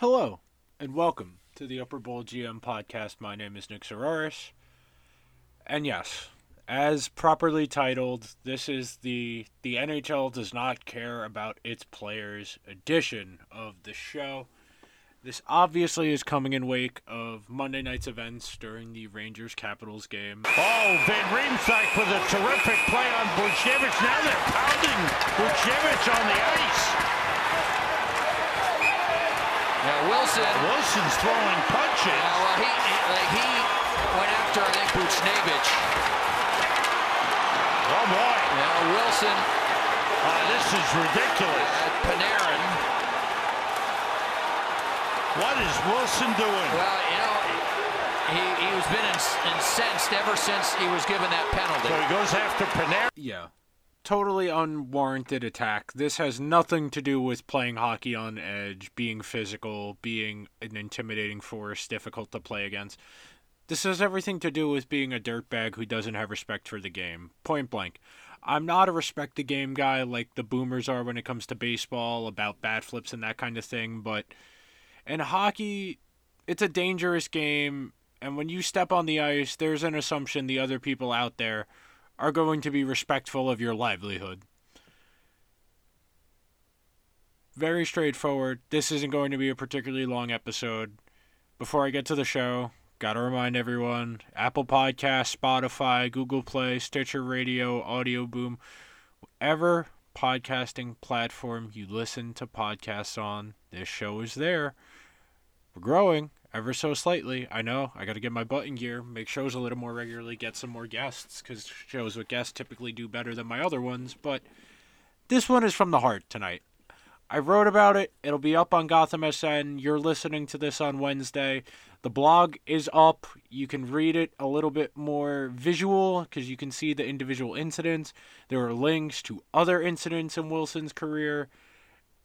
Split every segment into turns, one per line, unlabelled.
Hello, and welcome to the Upper Bowl GM podcast. My name is Nick Sororis. And yes, as properly titled, this is the the NHL does not care about its players edition of the show. This obviously is coming in wake of Monday night's events during the Rangers Capitals game.
Oh, Van Riemsdyk with a terrific play on Buchnevich. Now they're pounding Buchnevich on the ice.
Now Wilson.
Wilson's throwing punches.
Yeah, well, he, he like he went after I think Buchnevich.
Oh boy.
Now Wilson.
Uh, this is ridiculous.
At Panarin.
What is Wilson doing?
Well, you know, he he was been incensed ever since he was given that penalty.
So he goes after Panarin.
Yeah totally unwarranted attack. This has nothing to do with playing hockey on edge, being physical, being an intimidating force, difficult to play against. This has everything to do with being a dirtbag who doesn't have respect for the game. Point blank. I'm not a respect the game guy like the boomers are when it comes to baseball, about bat flips and that kind of thing, but in hockey, it's a dangerous game, and when you step on the ice, there's an assumption the other people out there are going to be respectful of your livelihood. Very straightforward. This isn't going to be a particularly long episode. Before I get to the show, gotta remind everyone Apple Podcast, Spotify, Google Play, Stitcher Radio, Audio Boom, whatever podcasting platform you listen to podcasts on, this show is there. We're growing ever so slightly. I know I got to get my butt in gear, make shows a little more regularly, get some more guests because shows with guests typically do better than my other ones. But this one is from the heart tonight. I wrote about it. It'll be up on Gotham SN. You're listening to this on Wednesday. The blog is up. You can read it a little bit more visual because you can see the individual incidents. There are links to other incidents in Wilson's career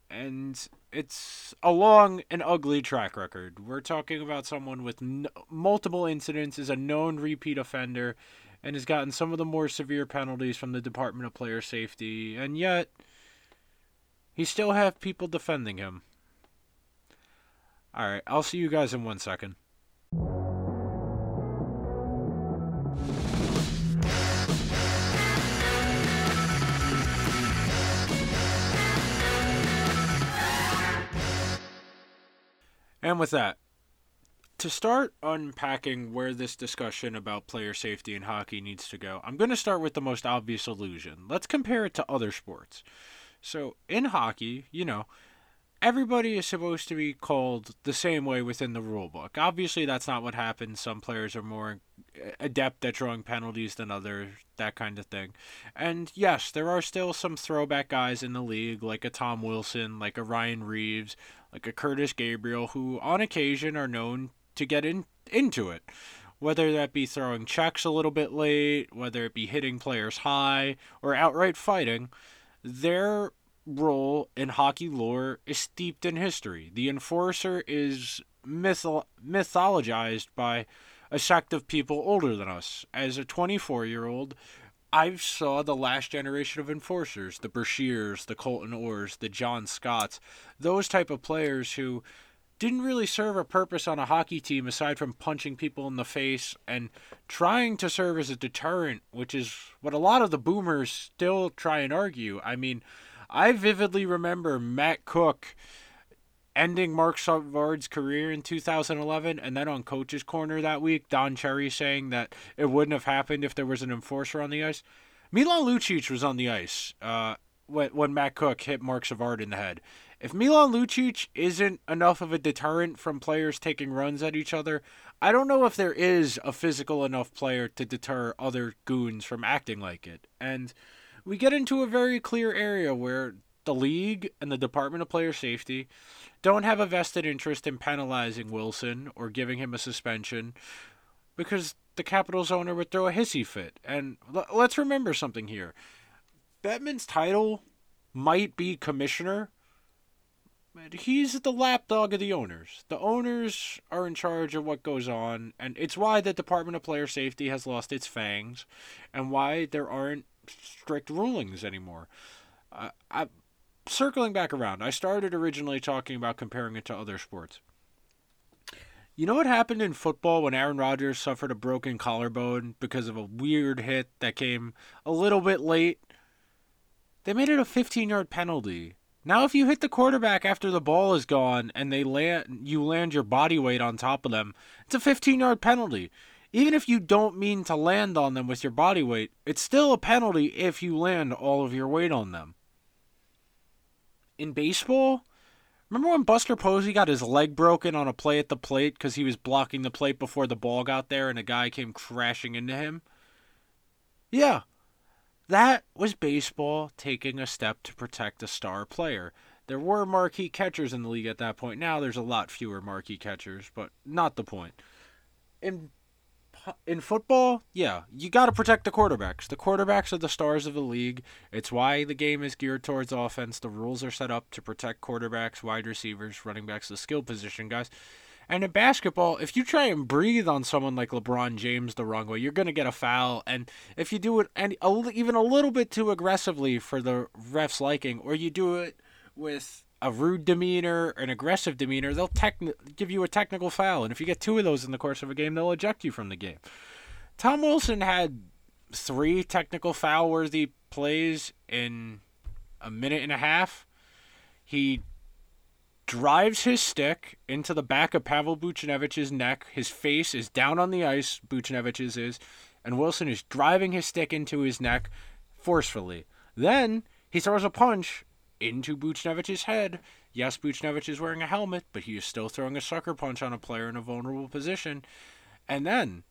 and it's a long and ugly track record. We're talking about someone with n- multiple incidents, is a known repeat offender, and has gotten some of the more severe penalties from the Department of Player Safety, and yet he still have people defending him. All right, I'll see you guys in one second. And with that, to start unpacking where this discussion about player safety in hockey needs to go, I'm going to start with the most obvious illusion. Let's compare it to other sports. So, in hockey, you know, everybody is supposed to be called the same way within the rule book. Obviously, that's not what happens. Some players are more adept at drawing penalties than others, that kind of thing. And yes, there are still some throwback guys in the league, like a Tom Wilson, like a Ryan Reaves, like a Kurtis Gabriel, who on occasion are known to get in into it. Whether that be throwing checks a little bit late, whether it be hitting players high, or outright fighting, their role in hockey lore is steeped in history. The enforcer is mytho- mythologized by a sect of people older than us. As a 24 year old, I saw the last generation of enforcers, the Brashears, the Colton Orrs, the John Scotts, those type of players who didn't really serve a purpose on a hockey team aside from punching people in the face and trying to serve as a deterrent, which is what a lot of the boomers still try and argue. I mean, I vividly remember Matt Cooke ending Marc Savard's career in 2011, and then on Coach's Corner that week, Don Cherry saying that it wouldn't have happened if there was an enforcer on the ice. Milan Lucic was on the ice uh, when, when Matt Cooke hit Marc Savard in the head. If Milan Lucic isn't enough of a deterrent from players taking runs at each other, I don't know if there is a physical enough player to deter other goons from acting like it. And we get into a very clear area where the league and the Department of Player Safety don't have a vested interest in penalizing Wilson or giving him a suspension because the Capitals owner would throw a hissy fit. And l- let's remember something here Bettman's title might be commissioner, but he's the lapdog of the owners. The owners are in charge of what goes on, and it's why the Department of Player Safety has lost its fangs and why there aren't strict rulings anymore. Uh, I, circling back around, I started originally talking about comparing it to other sports. You know what happened in football when Aaron Rodgers suffered a broken collarbone because of a weird hit that came a little bit late? They made it a 15 yard penalty. Now, if you hit the quarterback after the ball is gone and they land, you land your body weight on top of them, it's a 15 yard penalty. Even if you don't mean to land on them with your body weight, it's still a penalty if you land all of your weight on them. In baseball, remember when Buster Posey got his leg broken on a play at the plate because he was blocking the plate before the ball got there and a guy came crashing into him? Yeah, that was baseball taking a step to protect a star player. There were marquee catchers in the league at that point. Now there's a lot fewer marquee catchers, but not the point. In in football, yeah, you got to protect the quarterbacks. The quarterbacks are the stars of the league. It's why the game is geared towards offense. The rules are set up to protect quarterbacks, wide receivers, running backs, the skill position guys. And in basketball, if you try and breathe on someone like LeBron James the wrong way, you're going to get a foul. And if you do it any, even a little bit too aggressively for the ref's liking, or you do it with a rude demeanor, an aggressive demeanor, they'll give you a technical foul. And if you get two of those in the course of a game, they'll eject you from the game. Tom Wilson had three technical foul worthy plays in a minute and a half. He drives his stick into the back of Pavel Buchnevich's neck. His face is down on the ice, Buchnevich's is, and Wilson is driving his stick into his neck forcefully. Then he throws a punch into Buchnevich's head. Yes, Buchnevich is wearing a helmet, but he is still throwing a sucker punch on a player in a vulnerable position. And then,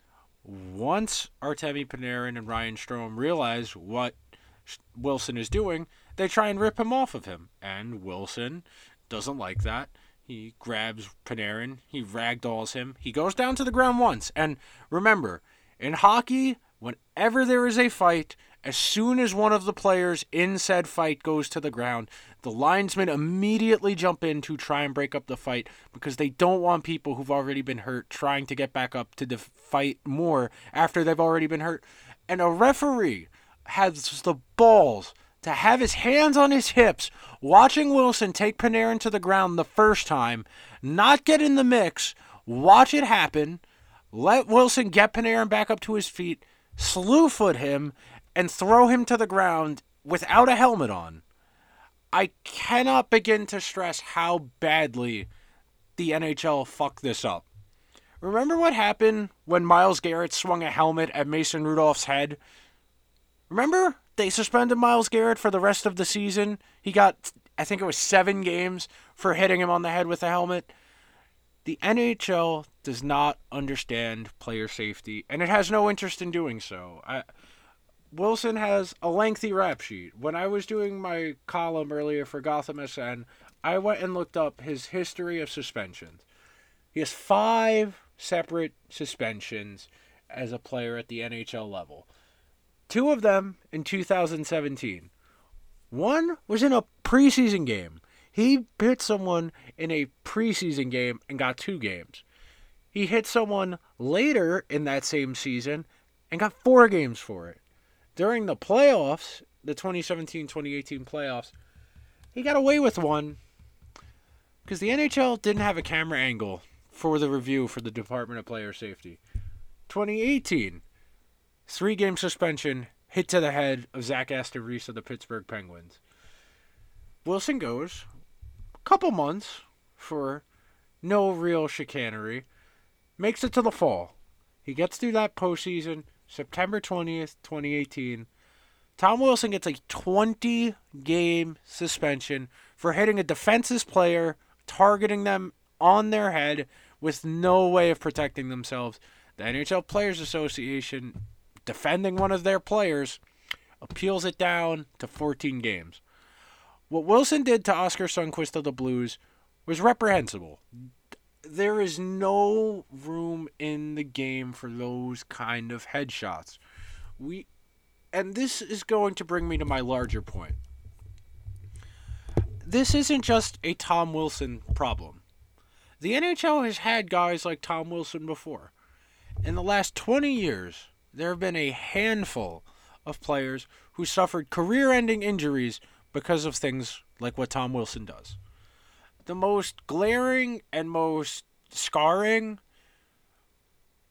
once Artemi Panarin and Ryan Strome realize what Wilson is doing, they try and rip him off of him. And Wilson doesn't like that. He grabs Panarin, he ragdolls him, he goes down to the ground once. And remember, in hockey, whenever there is a fight, as soon as one of the players in said fight goes to the ground, the linesmen immediately jump in to try and break up the fight because they don't want people who've already been hurt trying to get back up to def- fight more after they've already been hurt. And a referee has the balls to have his hands on his hips watching Wilson take Panarin to the ground the first time, not get in the mix, watch it happen, let Wilson get Panarin back up to his feet, slew foot him, and throw him to the ground without a helmet on. I cannot begin to stress how badly the NHL fucked this up. Remember what happened when Myles Garrett swung a helmet at Mason Rudolph's head? Remember they suspended Myles Garrett for the rest of the season? He got, I think it was seven games for hitting him on the head with a helmet. The NHL does not understand player safety, and it has no interest in doing so. I, Wilson has a lengthy rap sheet. When I was doing my column earlier for Gotham SN, I went and looked up his history of suspensions. He has five separate suspensions as a player at the NHL level. Two of them in 2017. One was in a preseason game. He hit someone in a preseason game and got two games. He hit someone later in that same season and got four games for it during the playoffs, the 2017 2018 playoffs, he got away with one because the NHL didn't have a camera angle for the review for the Department of Player Safety. 2018, three game suspension, hit to the head of Zach Aston of the Pittsburgh Penguins. Wilson goes a couple months for no real chicanery, makes it to the fall. He gets through that postseason, September 20th, 2018. Tom Wilson gets a 20 game suspension for hitting a defenseless player, targeting them on their head with no way of protecting themselves. The NHL Players Association, defending one of their players, appeals it down to 14 games. What Wilson did to Oskar Sundqvist of the Blues was reprehensible there is no room in the game for those kind of headshots. We and this is going to bring me to my larger point. This isn't just a Tom Wilson problem. The NHL has had guys like Tom Wilson before. In the last 20 years, there have been a handful of players who suffered career ending injuries because of things like what Tom Wilson does. The most glaring and most scarring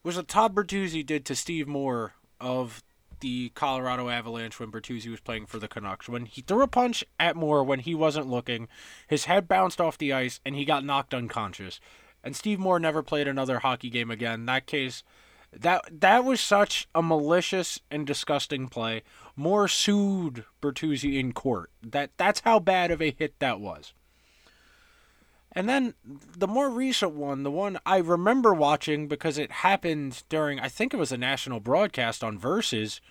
was what Todd Bertuzzi did to Steve Moore of the Colorado Avalanche when Bertuzzi was playing for the Canucks. When he threw a punch at Moore when he wasn't looking, his head bounced off the ice and he got knocked unconscious. And Steve Moore never played another hockey game again. In that case, that that was such a malicious and disgusting play. Moore sued Bertuzzi in court. That that's how bad of a hit that was. And then the more recent one, the one I remember watching because it happened during, I think it was a national broadcast on Versus.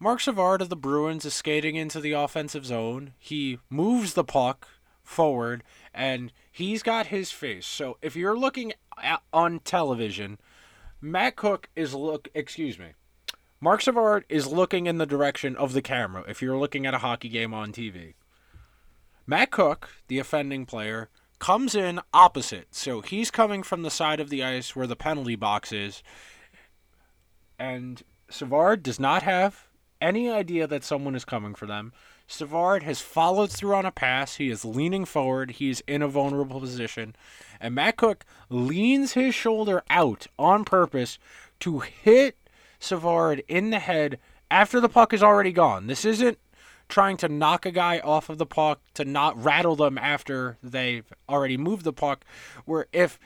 Marc Savard of the Bruins is skating into the offensive zone. He moves the puck forward and he's got his face. So if you're looking at, on television, Matt Cooke is look, excuse me. Marc Savard is looking in the direction of the camera if you're looking at a hockey game on TV. Matt Cooke, the offending player, comes in opposite. So he's coming from the side of the ice where the penalty box is. And Savard does not have any idea that someone is coming for them. Savard has followed through on a pass. He is leaning forward. He is in a vulnerable position. And Matt Cooke leans his shoulder out on purpose to hit Savard in the head after the puck is already gone. This isn't trying to knock a guy off of the puck to not rattle them after they've already moved the puck. Where if,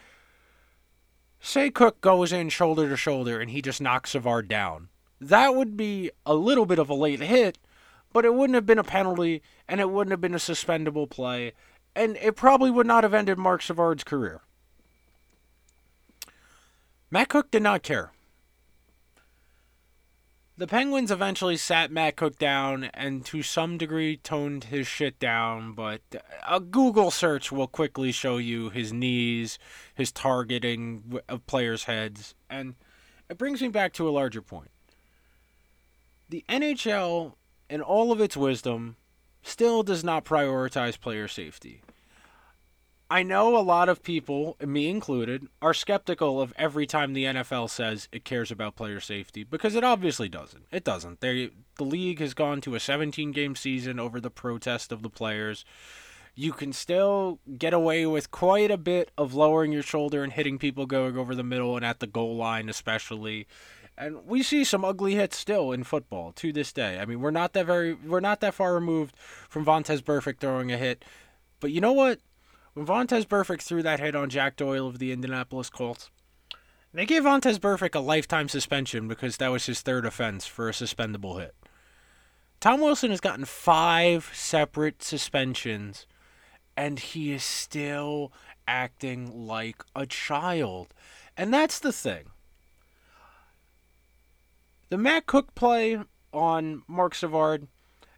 say, Cooke goes in shoulder to shoulder and he just knocks Savard down, that would be a little bit of a late hit, but it wouldn't have been a penalty and it wouldn't have been a suspendable play, and it probably would not have ended Marc Savard's career. Matt Cooke did not care. The Penguins eventually sat Matt Cooke down and to some degree toned his shit down, but a Google search will quickly show you his knees, his targeting of players' heads, and it brings me back to a larger point. The NHL, in all of its wisdom, still does not prioritize player safety. I know a lot of people, me included, are skeptical of every time the NFL says it cares about player safety because it obviously doesn't. It doesn't. They, the league has gone to a 17 game season over the protest of the players. You can still get away with quite a bit of lowering your shoulder and hitting people going over the middle and at the goal line, especially. And we see some ugly hits still in football to this day. I mean, we're not that very, we're not that far removed from Vontaze Burfict throwing a hit, but you know what? When Vontaze Burfict threw that hit on Jack Doyle of the Indianapolis Colts, they gave Vontaze Burfict a lifetime suspension because that was his third offense for a suspendable hit. Tom Wilson has gotten five separate suspensions, and he is still acting like a child. And that's the thing. The Matt Cooke play on Marc Savard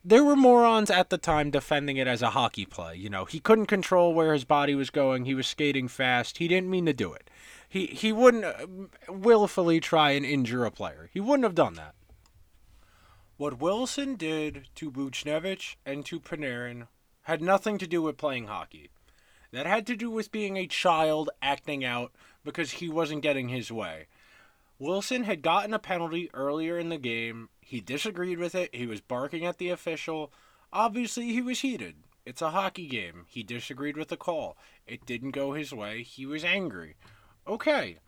there were morons at the time defending it as a hockey play. You know, he couldn't control where his body was going. He was skating fast. He didn't mean to do it. He he wouldn't uh, willfully try and injure a player. He wouldn't have done that. What Wilson did to Buchnevich and to Panarin had nothing to do with playing hockey. That had to do with being a child acting out because he wasn't getting his way. Wilson had gotten a penalty earlier in the game he disagreed with it. He was barking at the official. Obviously, he was heated. It's a hockey game. He disagreed with the call. It didn't go his way. He was angry. Okay.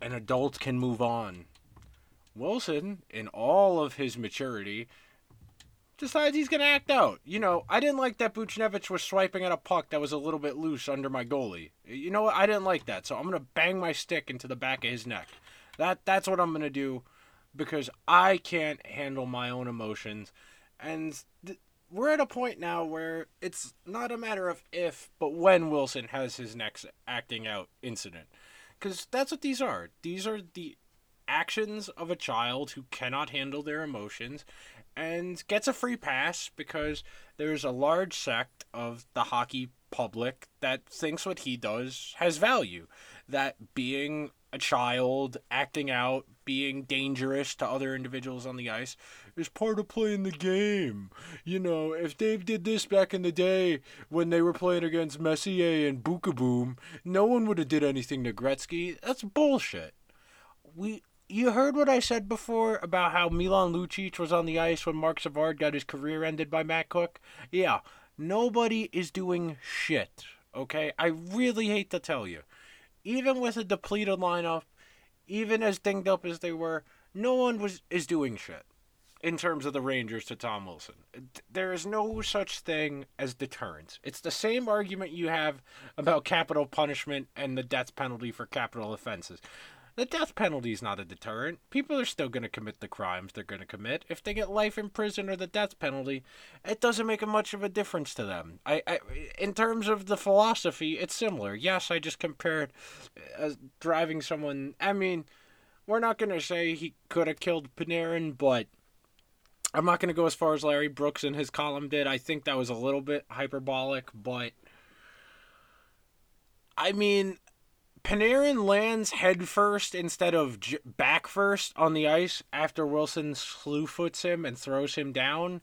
An adult can move on. Wilson, in all of his maturity, decides he's going to act out. You know, I didn't like that Buchnevich was swiping at a puck that was a little bit loose under my goalie. You know what? I didn't like that. So I'm going to bang my stick into the back of his neck. That that's what I'm to do because I can't handle my own emotions. And th- we're at a point now where it's not a matter of if, but when Wilson has his next acting out incident. Because that's what these are. These are the actions of a child who cannot handle their emotions and gets a free pass because there's a large sect of the hockey public that thinks what he does has value. That being a child, acting out, being dangerous to other individuals on the ice is part of playing the game. You know, if Dave did this back in the day when they were playing against Messier and Beukeboom, no one would have did anything to Gretzky. That's bullshit. We you heard what I said before about how Milan Lucic was on the ice when Marc Savard got his career ended by Matt Cooke? Yeah, nobody is doing shit, okay? I really hate to tell you. Even with a depleted lineup, even as dinged up as they were, no one was is doing shit in terms of the Rangers to Tom Wilson. There is no such thing as deterrence. It's the same argument you have about capital punishment and the death penalty for capital offenses. The death penalty is not a deterrent. People are still going to commit the crimes they're going to commit. If they get life in prison or the death penalty, it doesn't make much of a difference to them. I, I in terms of the philosophy, it's similar. Yes, I just compared uh, driving someone. I mean, we're not going to say he could have killed Panarin, but I'm not going to go as far as Larry Brooks in his column did. I think that was a little bit hyperbolic, but I mean, Panarin lands head first instead of j- back first on the ice after Wilson slew foots him and throws him down.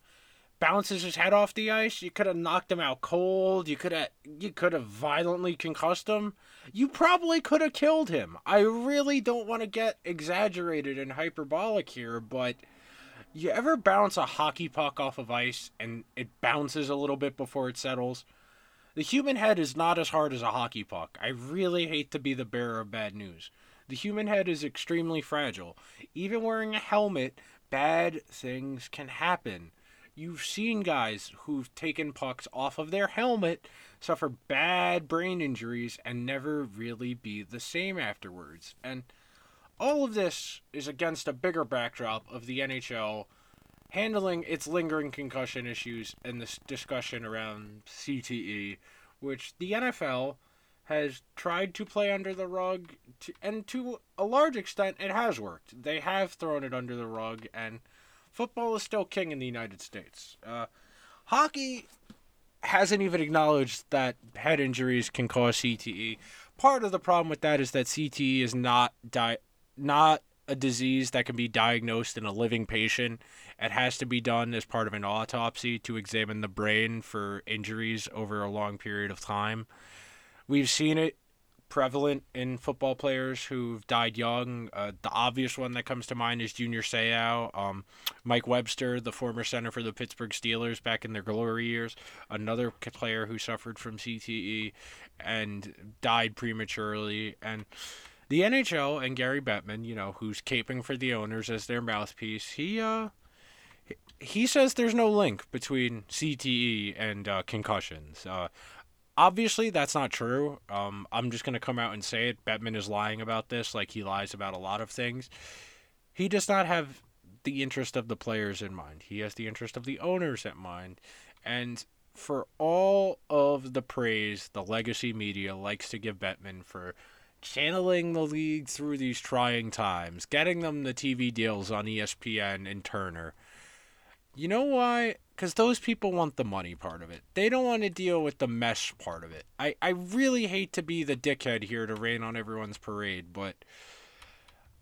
Bounces his head off the ice. You could have knocked him out cold. You could have you could have violently concussed him. You probably could have killed him. I really don't want to get exaggerated and hyperbolic here, but you ever bounce a hockey puck off of ice and it bounces a little bit before it settles? The human head is not as hard as a hockey puck. I really hate to be the bearer of bad news. The human head is extremely fragile. Even wearing a helmet, bad things can happen. You've seen guys who've taken pucks off of their helmet suffer bad brain injuries and never really be the same afterwards. And all of this is against a bigger backdrop of the NHL handling its lingering concussion issues and this discussion around CTE, which the NFL has tried to play under the rug, to, and to a large extent, it has worked. They have thrown it under the rug, and football is still king in the United States. Uh, hockey hasn't even acknowledged that head injuries can cause CTE. Part of the problem with that is that CTE is not di- not a disease that can be diagnosed in a living patient. It has to be done as part of an autopsy to examine the brain for injuries over a long period of time. We've seen it prevalent in football players who've died young. Uh, the obvious one that comes to mind is Junior Seau. Um, Mike Webster, the former center for the Pittsburgh Steelers back in their glory years, another player who suffered from CTE and died prematurely. And the NHL and Gary Bettman, you know, who's caping for the owners as their mouthpiece, he uh he says there's no link between CTE and uh, concussions. Uh, obviously, that's not true. Um, I'm just gonna come out and say it. Bettman is lying about this, like he lies about a lot of things. He does not have the interest of the players in mind. He has the interest of the owners in mind, and for all of the praise the legacy media likes to give Bettman for channeling the league through these trying times, getting them the TV deals on ESPN and Turner. You know why? Because those people want the money part of it. They don't want to deal with the mesh part of it. I, I really hate to be the dickhead here to rain on everyone's parade, but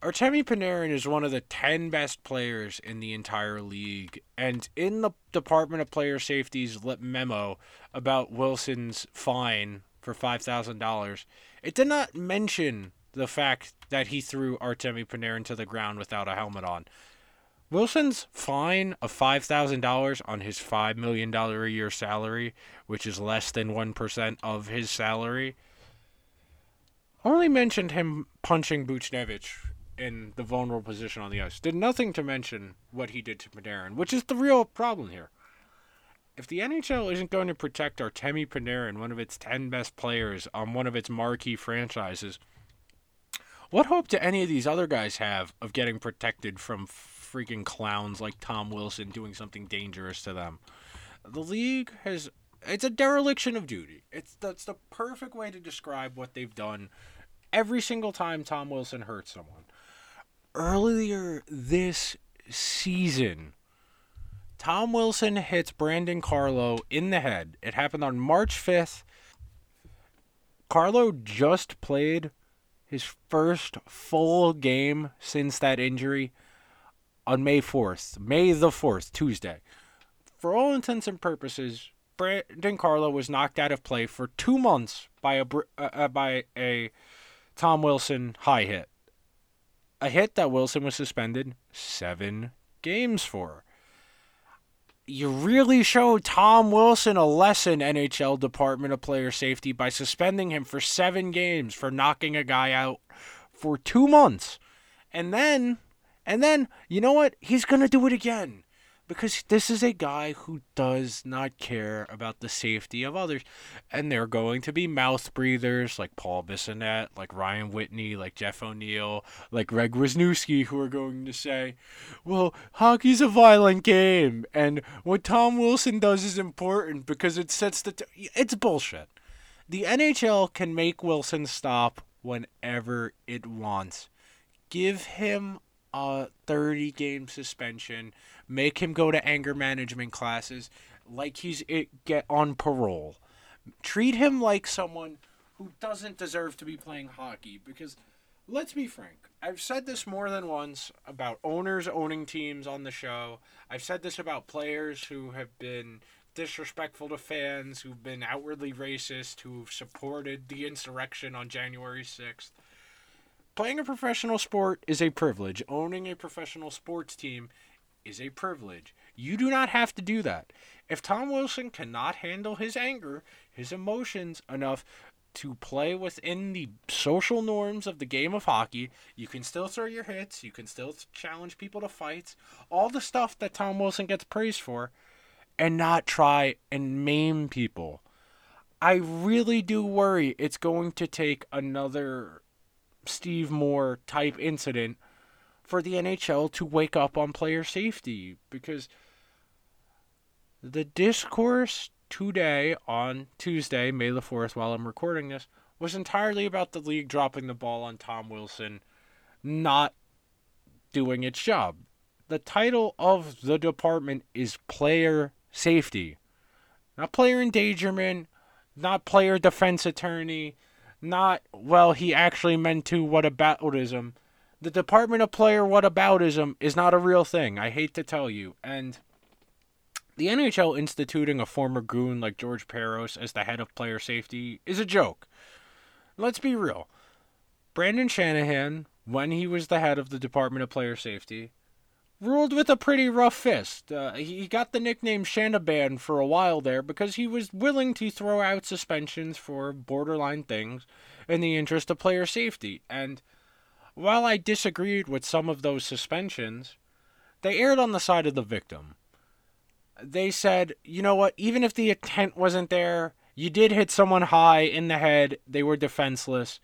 Artemi Panarin is one of the 10 best players in the entire league. And in the Department of Player Safety's memo about Wilson's fine for $5,000, it did not mention the fact that he threw Artemi Panarin to the ground without a helmet on. Wilson's fine of $5,000 on his $5 million a year salary, which is less than 1% of his salary, only mentioned him punching Buchnevich in the vulnerable position on the ice. Did nothing to mention what he did to Panarin, which is the real problem here. If the NHL isn't going to protect Artemi Panarin, one of its 10 best players on one of its marquee franchises, what hope do any of these other guys have of getting protected from freaking clowns like Tom Wilson doing something dangerous to them? The league has it's a dereliction of duty. It's that's the perfect way to describe what they've done every single time Tom Wilson hurts someone. Earlier this season, Tom Wilson hits Brandon Carlo in the head. It happened on March 5th. Carlo just played his first full game since that injury on May 4th. May the 4th, Tuesday. For all intents and purposes, Brandon Carlo was knocked out of play for two months by a uh, uh, by a Tom Wilson high hit. a hit that Wilson was suspended seven games for. You really showed Tom Wilson a lesson, NHL Department of Player Safety, by suspending him for seven games for knocking a guy out for two months. And then, and then, you know what? He's going to do it again because this is a guy who does not care about the safety of others. And they're going to be mouth breathers like Paul Bissonnette, like Ryan Whitney, like Jeff O'Neill, like Greg Wyshynski, who are going to say, well, hockey's a violent game. And what Tom Wilson does is important because it sets the. T- it's bullshit. The NHL can make Wilson stop whenever it wants. Give him a 30 game suspension make him go to anger management classes like he's it, get on parole. Treat him like someone who doesn't deserve to be playing hockey because let's be frank. I've said this more than once about owners owning teams on the show. I've said this about players who have been disrespectful to fans, who've been outwardly racist, who've supported the insurrection on January 6th. Playing a professional sport is a privilege. Owning a professional sports team is a privilege. You do not have to do that. If Tom Wilson cannot handle his anger, his emotions enough to play within the social norms of the game of hockey, you can still throw your hits, you can still challenge people to fights, all the stuff that Tom Wilson gets praised for, and not try and maim people. I really do worry it's going to take another Steve Moore type incident for the NHL to wake up on player safety because the discourse today on Tuesday, May the 4th, while I'm recording this, was entirely about the league dropping the ball on Tom Wilson not doing its job. The title of the department is player safety, not player endangerment, not player defense attorney, not, well, he actually meant to what aboutism the Department of Player Whataboutism is not a real thing. I hate to tell you. And the NHL instituting a former goon like George Parros as the head of player safety is a joke. Let's be real. Brendan Shanahan, when he was the head of the Department of Player Safety, ruled with a pretty rough fist. Uh, he got the nickname Shanaban for a while there because he was willing to throw out suspensions for borderline things in the interest of player safety. And while I disagreed with some of those suspensions, they erred on the side of the victim. They said, you know what, even if the intent wasn't there, you did hit someone high in the head, they were defenseless.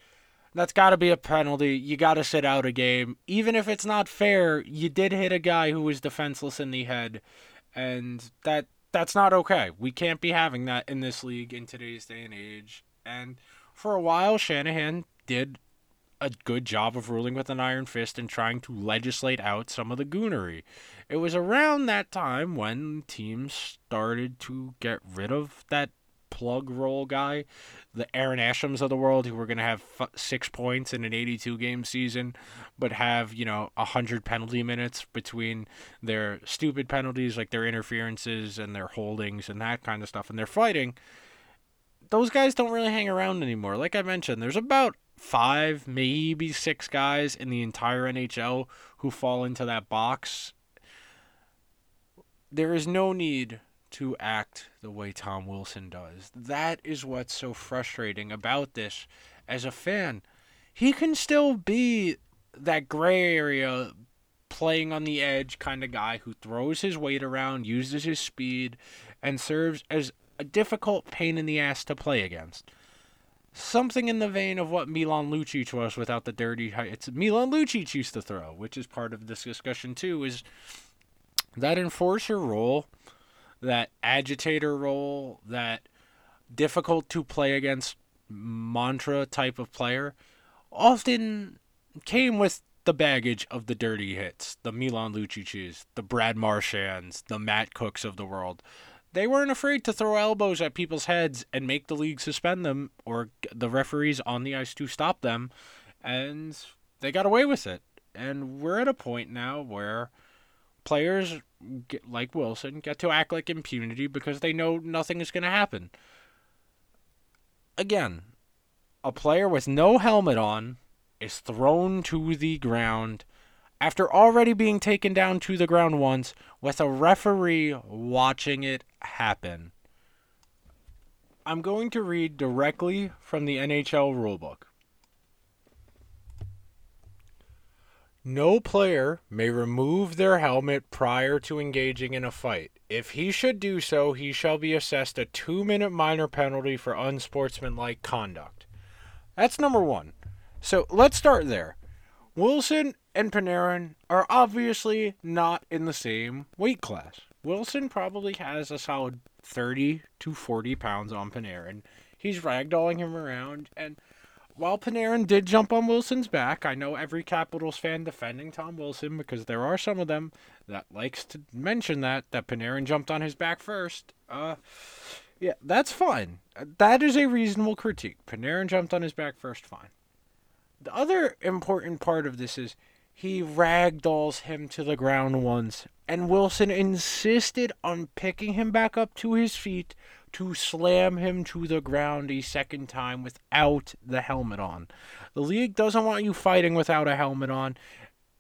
That's got to be a penalty. You got to sit out a game. Even if it's not fair, you did hit a guy who was defenseless in the head, and that that's not okay. We can't be having that in this league in today's day and age. And for a while, Shanahan did a good job of ruling with an iron fist and trying to legislate out some of the goonery. It was around that time when teams started to get rid of that plug role guy, the Arron Ashams of the world, who were going to have f- six points in an 82 game season, but have, you know, 100 penalty minutes between their stupid penalties, like their interferences and their holdings and that kind of stuff, and their fighting. Those guys don't really hang around anymore. Like I mentioned, there's about five, maybe six guys in the entire NHL who fall into that box. There is no need to act the way Tom Wilson does. That is what's so frustrating about this as a fan. He can still be that gray area playing on the edge kind of guy who throws his weight around, uses his speed, and serves as a difficult pain in the ass to play against something in the vein of what Milan Lucic was without the dirty it's Milan Lucic used to throw, which is part of this discussion too, is that enforcer role, that agitator role, that difficult to play against mantra type of player often came with the baggage of the dirty hits, the Milan Lucic's, the Brad Marchands, the Matt Cookes of the world they weren't afraid to throw elbows at people's heads and make the league suspend them or the referees on the ice to stop them. And they got away with it. And we're at a point now where players get, like Wilson get to act like impunity because they know nothing is going to happen. Again, a player with no helmet on is thrown to the ground after already being taken down to the ground once with a referee watching it happen. I'm going to read directly from the NHL rulebook. No player may remove their helmet prior to engaging in a fight. If he should do so, he shall be assessed a two minute minor penalty for unsportsmanlike conduct. That's number one. So let's start there. Wilson and Panarin are obviously not in the same weight class. Wilson probably has a solid 30 to 40 pounds on Panarin. He's ragdolling him around, and while Panarin did jump on Wilson's back, I know every Capitals fan defending Tom Wilson because there are some of them that likes to mention that that Panarin jumped on his back first. Uh, yeah, that's fine. That is a reasonable critique. Panarin jumped on his back first, fine. The other important part of this is he ragdolls him to the ground once, and Wilson insisted on picking him back up to his feet to slam him to the ground a second time without the helmet on. The league doesn't want you fighting without a helmet on.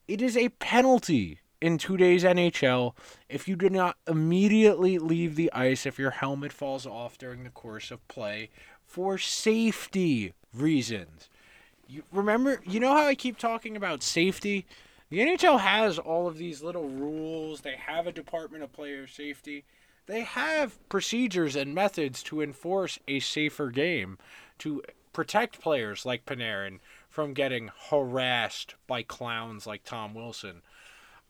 It is a penalty in today's NHL if you do not immediately leave the ice if your helmet falls off during the course of play for safety reasons. You remember, you know how I keep talking about safety? The NHL has all of these little rules. They have a department of player safety. They have procedures and methods to enforce a safer game, to protect players like Panarin from getting harassed by clowns like Tom Wilson.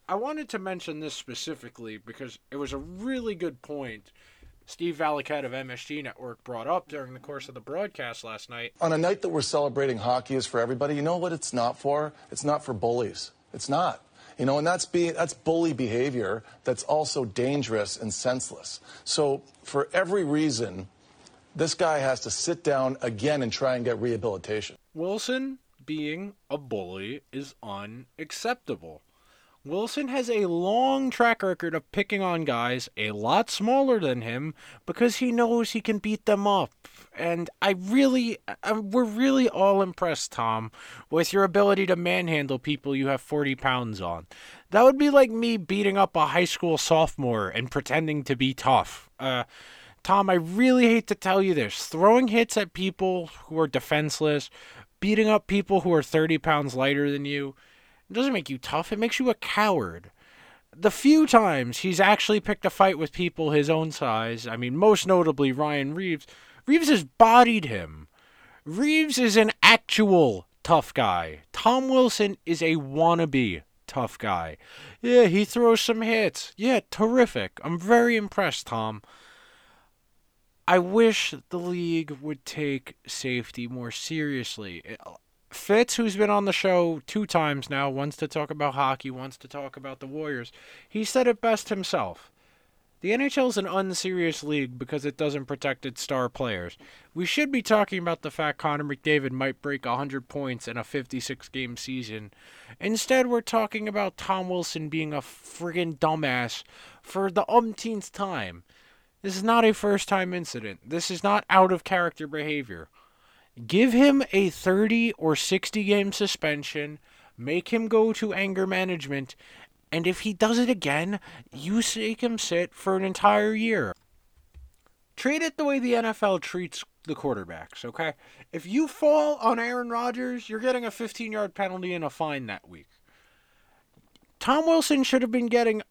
I wanted to mention this specifically because it was a really good point Steve Valiquette of MSG Network brought up during the course of the broadcast last night.
On a night that we're celebrating hockey is for everybody, you know what it's not for? It's not for bullies. It's not. You know, and that's be, that's bully behavior that's also dangerous and senseless. So for every reason, this guy has to sit down again and try and get rehabilitation.
Wilson being a bully is unacceptable. Wilson has a long track record of picking on guys a lot smaller than him because he knows he can beat them up. And I really, I, we're really all impressed, Tom, with your ability to manhandle people you have 40 pounds on. That would be like me beating up a high school sophomore and pretending to be tough. Uh, Tom, I really hate to tell you this. Throwing hits at people who are defenseless, beating up people who are 30 pounds lighter than you, it doesn't make you tough, it makes you a coward. The few times he's actually picked a fight with people his own size, I mean, most notably Ryan Reaves, Reaves has bodied him. Reaves is an actual tough guy. Tom Wilson is a wannabe tough guy. Yeah, he throws some hits. Yeah, terrific. I'm very impressed, Tom. I wish the league would take safety more seriously. Fitz, who's been on the show two times now, wants to talk about hockey, wants to talk about the Warriors, he said it best himself. The NHL is an unserious league because it doesn't protect its star players. We should be talking about the fact Connor McDavid might break 100 points in a 56 game season. Instead, we're talking about Tom Wilson being a friggin' dumbass for the umpteenth time. This is not a first time incident. This is not out of character behavior. Give him a 30 or 60 game suspension, make him go to anger management, and if he does it again, you make him sit for an entire year. Treat it the way the NFL treats the quarterbacks, okay? If you fall on Aaron Rodgers, you're getting a 15 yard penalty and a fine that week. Tom Wilson should have been getting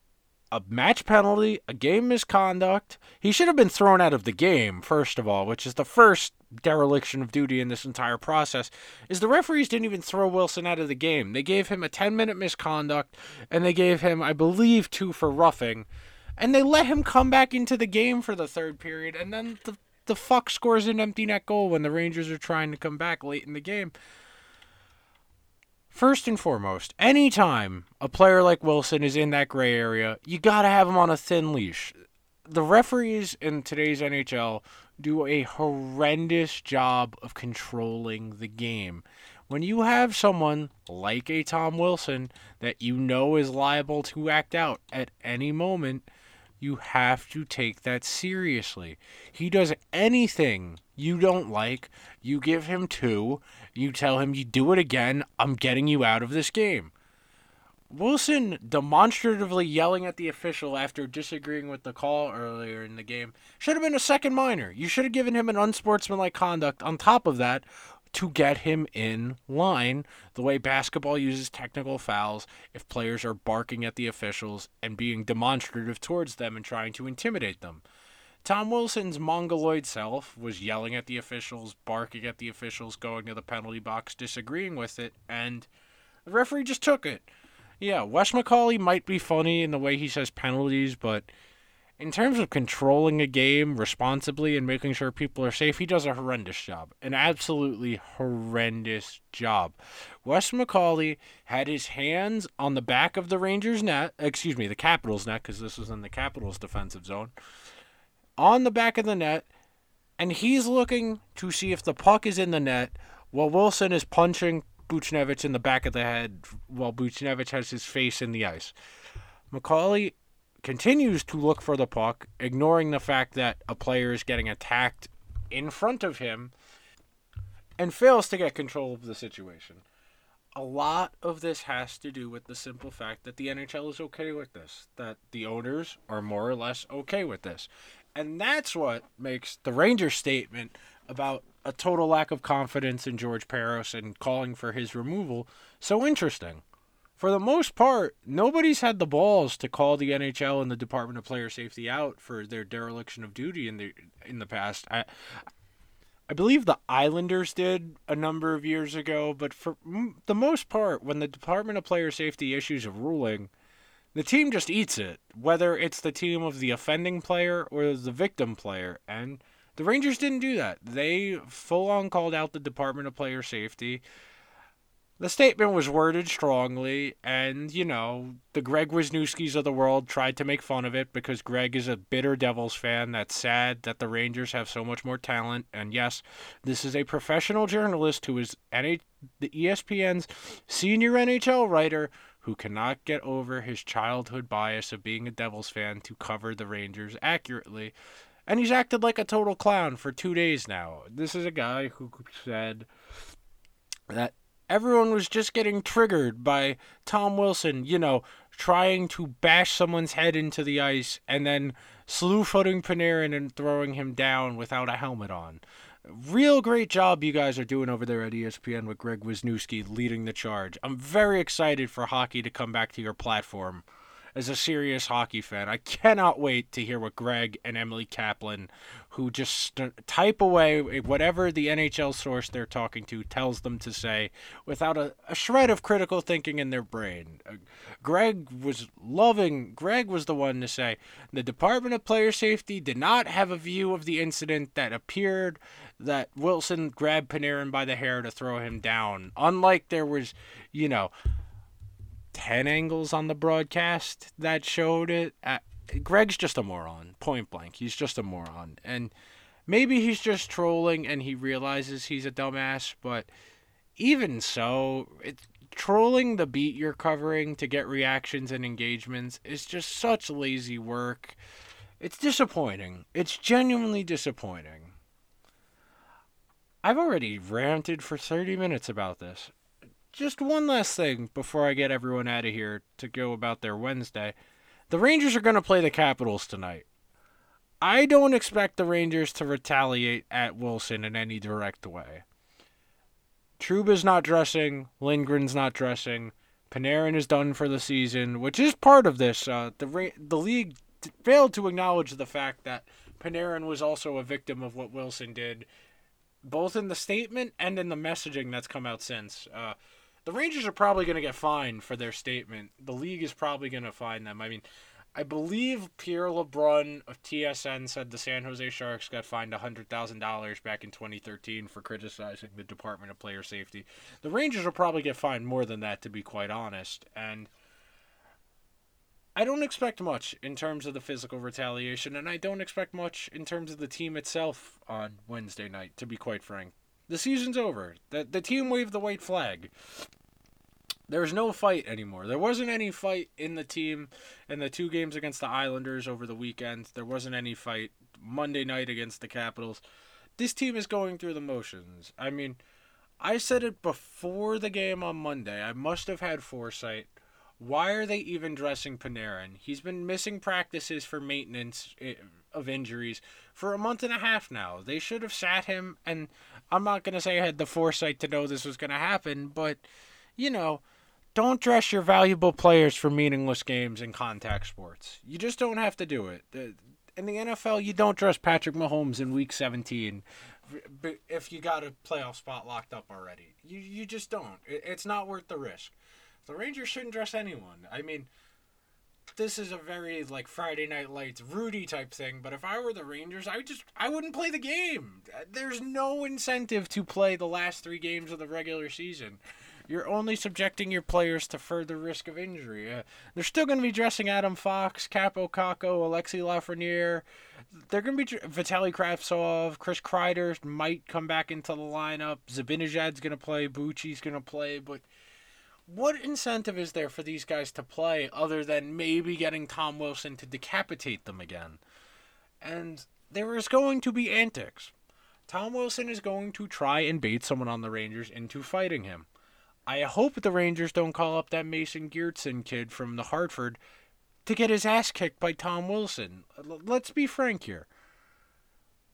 a match penalty, a game misconduct. He should have been thrown out of the game, first of all, which is the first dereliction of duty in this entire process. Is the referees didn't even throw Wilson out of the game. They gave him a 10 minute misconduct, and they gave him, I believe, two for roughing. And they let him come back into the game for the third period, and then the, the fuck scores an empty net goal when the Rangers are trying to come back late in the game. First and foremost, anytime a player like Wilson is in that gray area, you got to have him on a thin leash. The referees in today's NHL do a horrendous job of controlling the game. When you have someone like a Tom Wilson that you know is liable to act out at any moment, You have to take that seriously. He does anything you don't like, you give him two, you tell him you do it again, I'm getting you out of this game. Wilson demonstratively yelling at the official after disagreeing with the call earlier in the game should have been a second minor. You should have given him an unsportsmanlike conduct on top of that to get him in line the way basketball uses technical fouls if players are barking at the officials and being demonstrative towards them and trying to intimidate them. Tom Wilson's mongoloid self was yelling at the officials, barking at the officials, going to the penalty box, disagreeing with it, and the referee just took it. Yeah, Wes McCauley might be funny in the way he says penalties, but in terms of controlling a game responsibly and making sure people are safe, he does a horrendous job. An absolutely horrendous job. Wes McCauley had his hands on the back of the Rangers net, excuse me, the Capitals net, because this was in the Capitals defensive zone, on the back of the net, and he's looking to see if the puck is in the net while Wilson is punching Buchnevich in the back of the head while Buchnevich has his face in the ice. McCauley continues to look for the puck, ignoring the fact that a player is getting attacked in front of him, and fails to get control of the situation. A lot of this has to do with the simple fact that the NHL is okay with this, that the owners are more or less okay with this. And that's what makes the Rangers statement about a total lack of confidence in George Parros and calling for his removal so interesting for the most part, nobody's had the balls to call the NHL and the Department of Player Safety out for their dereliction of duty in the in the past. I I believe the Islanders did a number of years ago, but for the most part, when the Department of Player Safety issues a ruling, the team just eats it, whether it's the team of the offending player or the victim player. And the Rangers didn't do that. They full on called out the Department of Player Safety the statement was worded strongly, and, you know, the Greg Wyshynskis of the world tried to make fun of it because Greg is a bitter Devils fan that's sad that the Rangers have so much more talent. And yes, this is a professional journalist who is NH- the ESPN's senior NHL writer who cannot get over his childhood bias of being a Devils fan to cover the Rangers accurately. And he's acted like a total clown for two days now. This is a guy who said that everyone was just getting triggered by Tom Wilson, you know, trying to bash someone's head into the ice and then slew footing Panarin and throwing him down without a helmet on. Real great job you guys are doing over there at ESPN with Greg Wyshynski leading the charge. I'm very excited for hockey to come back to your platform as a serious hockey fan. I cannot wait to hear what Greg and Emily Kaplan, who just type away whatever the NHL source they're talking to tells them to say without a, a shred of critical thinking in their brain. Uh, Greg was loving, Greg was the one to say the Department of Player Safety did not have a view of the incident that appeared that Wilson grabbed Panarin by the hair to throw him down. Unlike there was, you know, 10 angles on the broadcast that showed it. Uh, Greg's just a moron, point blank. He's just a moron. And maybe he's just trolling and he realizes he's a dumbass, but even so, it, trolling the beat you're covering to get reactions and engagements is just such lazy work. It's disappointing. It's genuinely disappointing. I've already ranted for 30 minutes about this just one last thing before I get everyone out of here to go about their Wednesday. The Rangers are going to play the Capitals tonight. I don't expect the Rangers to retaliate at Wilson in any direct way. Trouba's not dressing, Lindgren's not dressing, Panarin is done for the season, which is part of this. Uh, the the league failed to acknowledge the fact that Panarin was also a victim of what Wilson did, both in the statement and in the messaging that's come out since. Uh, the Rangers are probably going to get fined for their statement. The league is probably going to fine them. I mean, I believe Pierre LeBrun of TSN said the San Jose Sharks got fined $100,000 back in 2013 for criticizing the Department of Player Safety. The Rangers will probably get fined more than that, to be quite honest. And I don't expect much in terms of the physical retaliation, and I don't expect much in terms of the team itself on Wednesday night, to be quite frank. The season's over. The, the team waved the white flag. There's no fight anymore. There wasn't any fight in the team in the two games against the Islanders over the weekend. There wasn't any fight Monday night against the Capitals. This team is going through the motions. I mean, I said it before the game on Monday. I must have had foresight. Why are they even dressing Panarin? He's been missing practices for maintenance eh, of injuries for a month and a half now. They should have sat him, and I'm not going to say I had the foresight to know this was going to happen, but, you know, don't dress your valuable players for meaningless games in contact sports. You just don't have to do it. In the NFL, you don't dress Patrick Mahomes in week 17 if you got a playoff spot locked up already. You, you just don't. It's not worth the risk. The Rangers shouldn't dress anyone. I mean, this is a very like Friday Night Lights Rudy type thing, but if I were the Rangers, I just I wouldn't play the game. There's no incentive to play the last 3 games of the regular season. You're only subjecting your players to further risk of injury. Uh, they're still going to be dressing Adam Fox, Kaapo Kakko, Alexi Lafreniere. They're going to be Vitaly Kravtsov, Chris Kreider might come back into the lineup. Zibanejad's going to play, Bucci's going to play, but what incentive is there for these guys to play other than maybe getting Tom Wilson to decapitate them again? And there is going to be antics. Tom Wilson is going to try and bait someone on the Rangers into fighting him. I hope the Rangers don't call up that Mason Geertsen kid from the Hartford to get his ass kicked by Tom Wilson. Let's be frank here.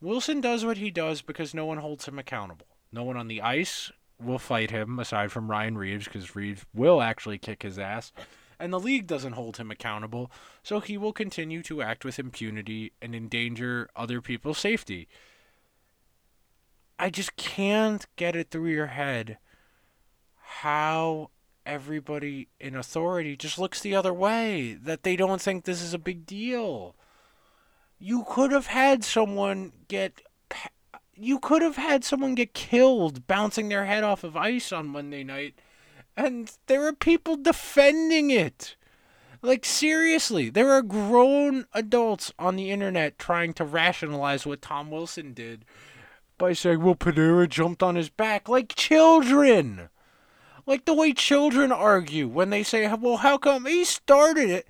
Wilson does what he does because no one holds him accountable. No one on the ice will fight him aside from Ryan Reaves because Reaves will actually kick his ass. And the league doesn't hold him accountable, so he will continue to act with impunity and endanger other people's safety. I just can't get it through your head how everybody in authority just looks the other way, that they don't think this is a big deal. You could have had someone get you could have had someone get killed bouncing their head off of ice on Monday night, and there are people defending it. Like, seriously, there are grown adults on the internet trying to rationalize what Tom Wilson did by saying, well, Panarin jumped on his back. Like children. Like the way children argue when they say, well, how come he started it?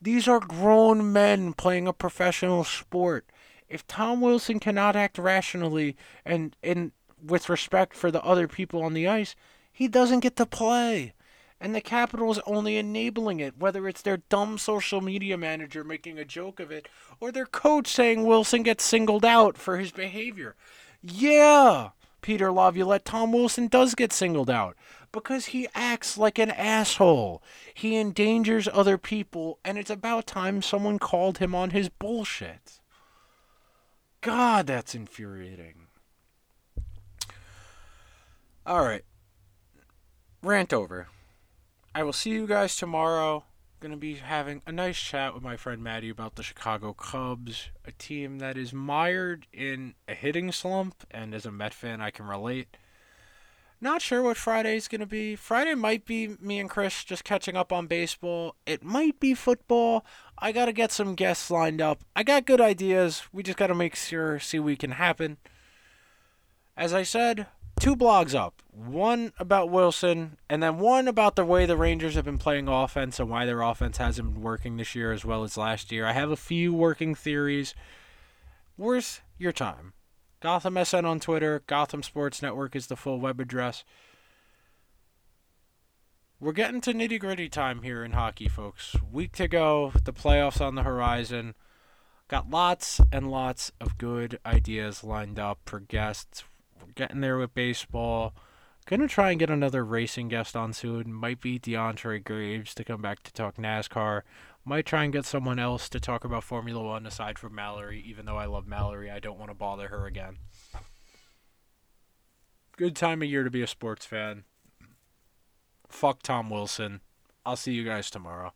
These are grown men playing a professional sport. If Tom Wilson cannot act rationally and in with respect for the other people on the ice, he doesn't get to play. And the Capitals only enabling it, whether it's their dumb social media manager making a joke of it or their coach saying Wilson gets singled out for his behavior. Yeah, Peter Laviolette, Tom Wilson does get singled out because he acts like an asshole. He endangers other people, and it's about time someone called him on his bullshit. God, that's infuriating. All right. Rant over. I will see you guys tomorrow. Going to be having a nice chat with my friend Maddie about the Chicago Cubs, a team that is mired in a hitting slump, and as a Met fan, I can relate. Not sure what Friday's going to be. Friday might be me and Chris just catching up on baseball. It might be football. I got to get some guests lined up. I got good ideas. We just got to make sure, see we can happen. As I said, two blogs up. One about Wilson, and then one about the way the Rangers have been playing offense and why their offense hasn't been working this year as well as last year. I have a few working theories. Worth your time. Gotham SN on Twitter. Gotham Sports Network is the full web address. We're getting to nitty gritty time here in hockey, folks. Week to go, the playoffs on the horizon. Got lots and lots of good ideas lined up for guests. We're getting there with baseball. Gonna try and get another racing guest on soon. Might be DeAndre Graves to come back to talk NASCAR. Might try and get someone else to talk about Formula One aside from Mallory, even though I love Mallory. I don't want to bother her again. Good time of year to be a sports fan. Fuck Tom Wilson. I'll see you guys tomorrow.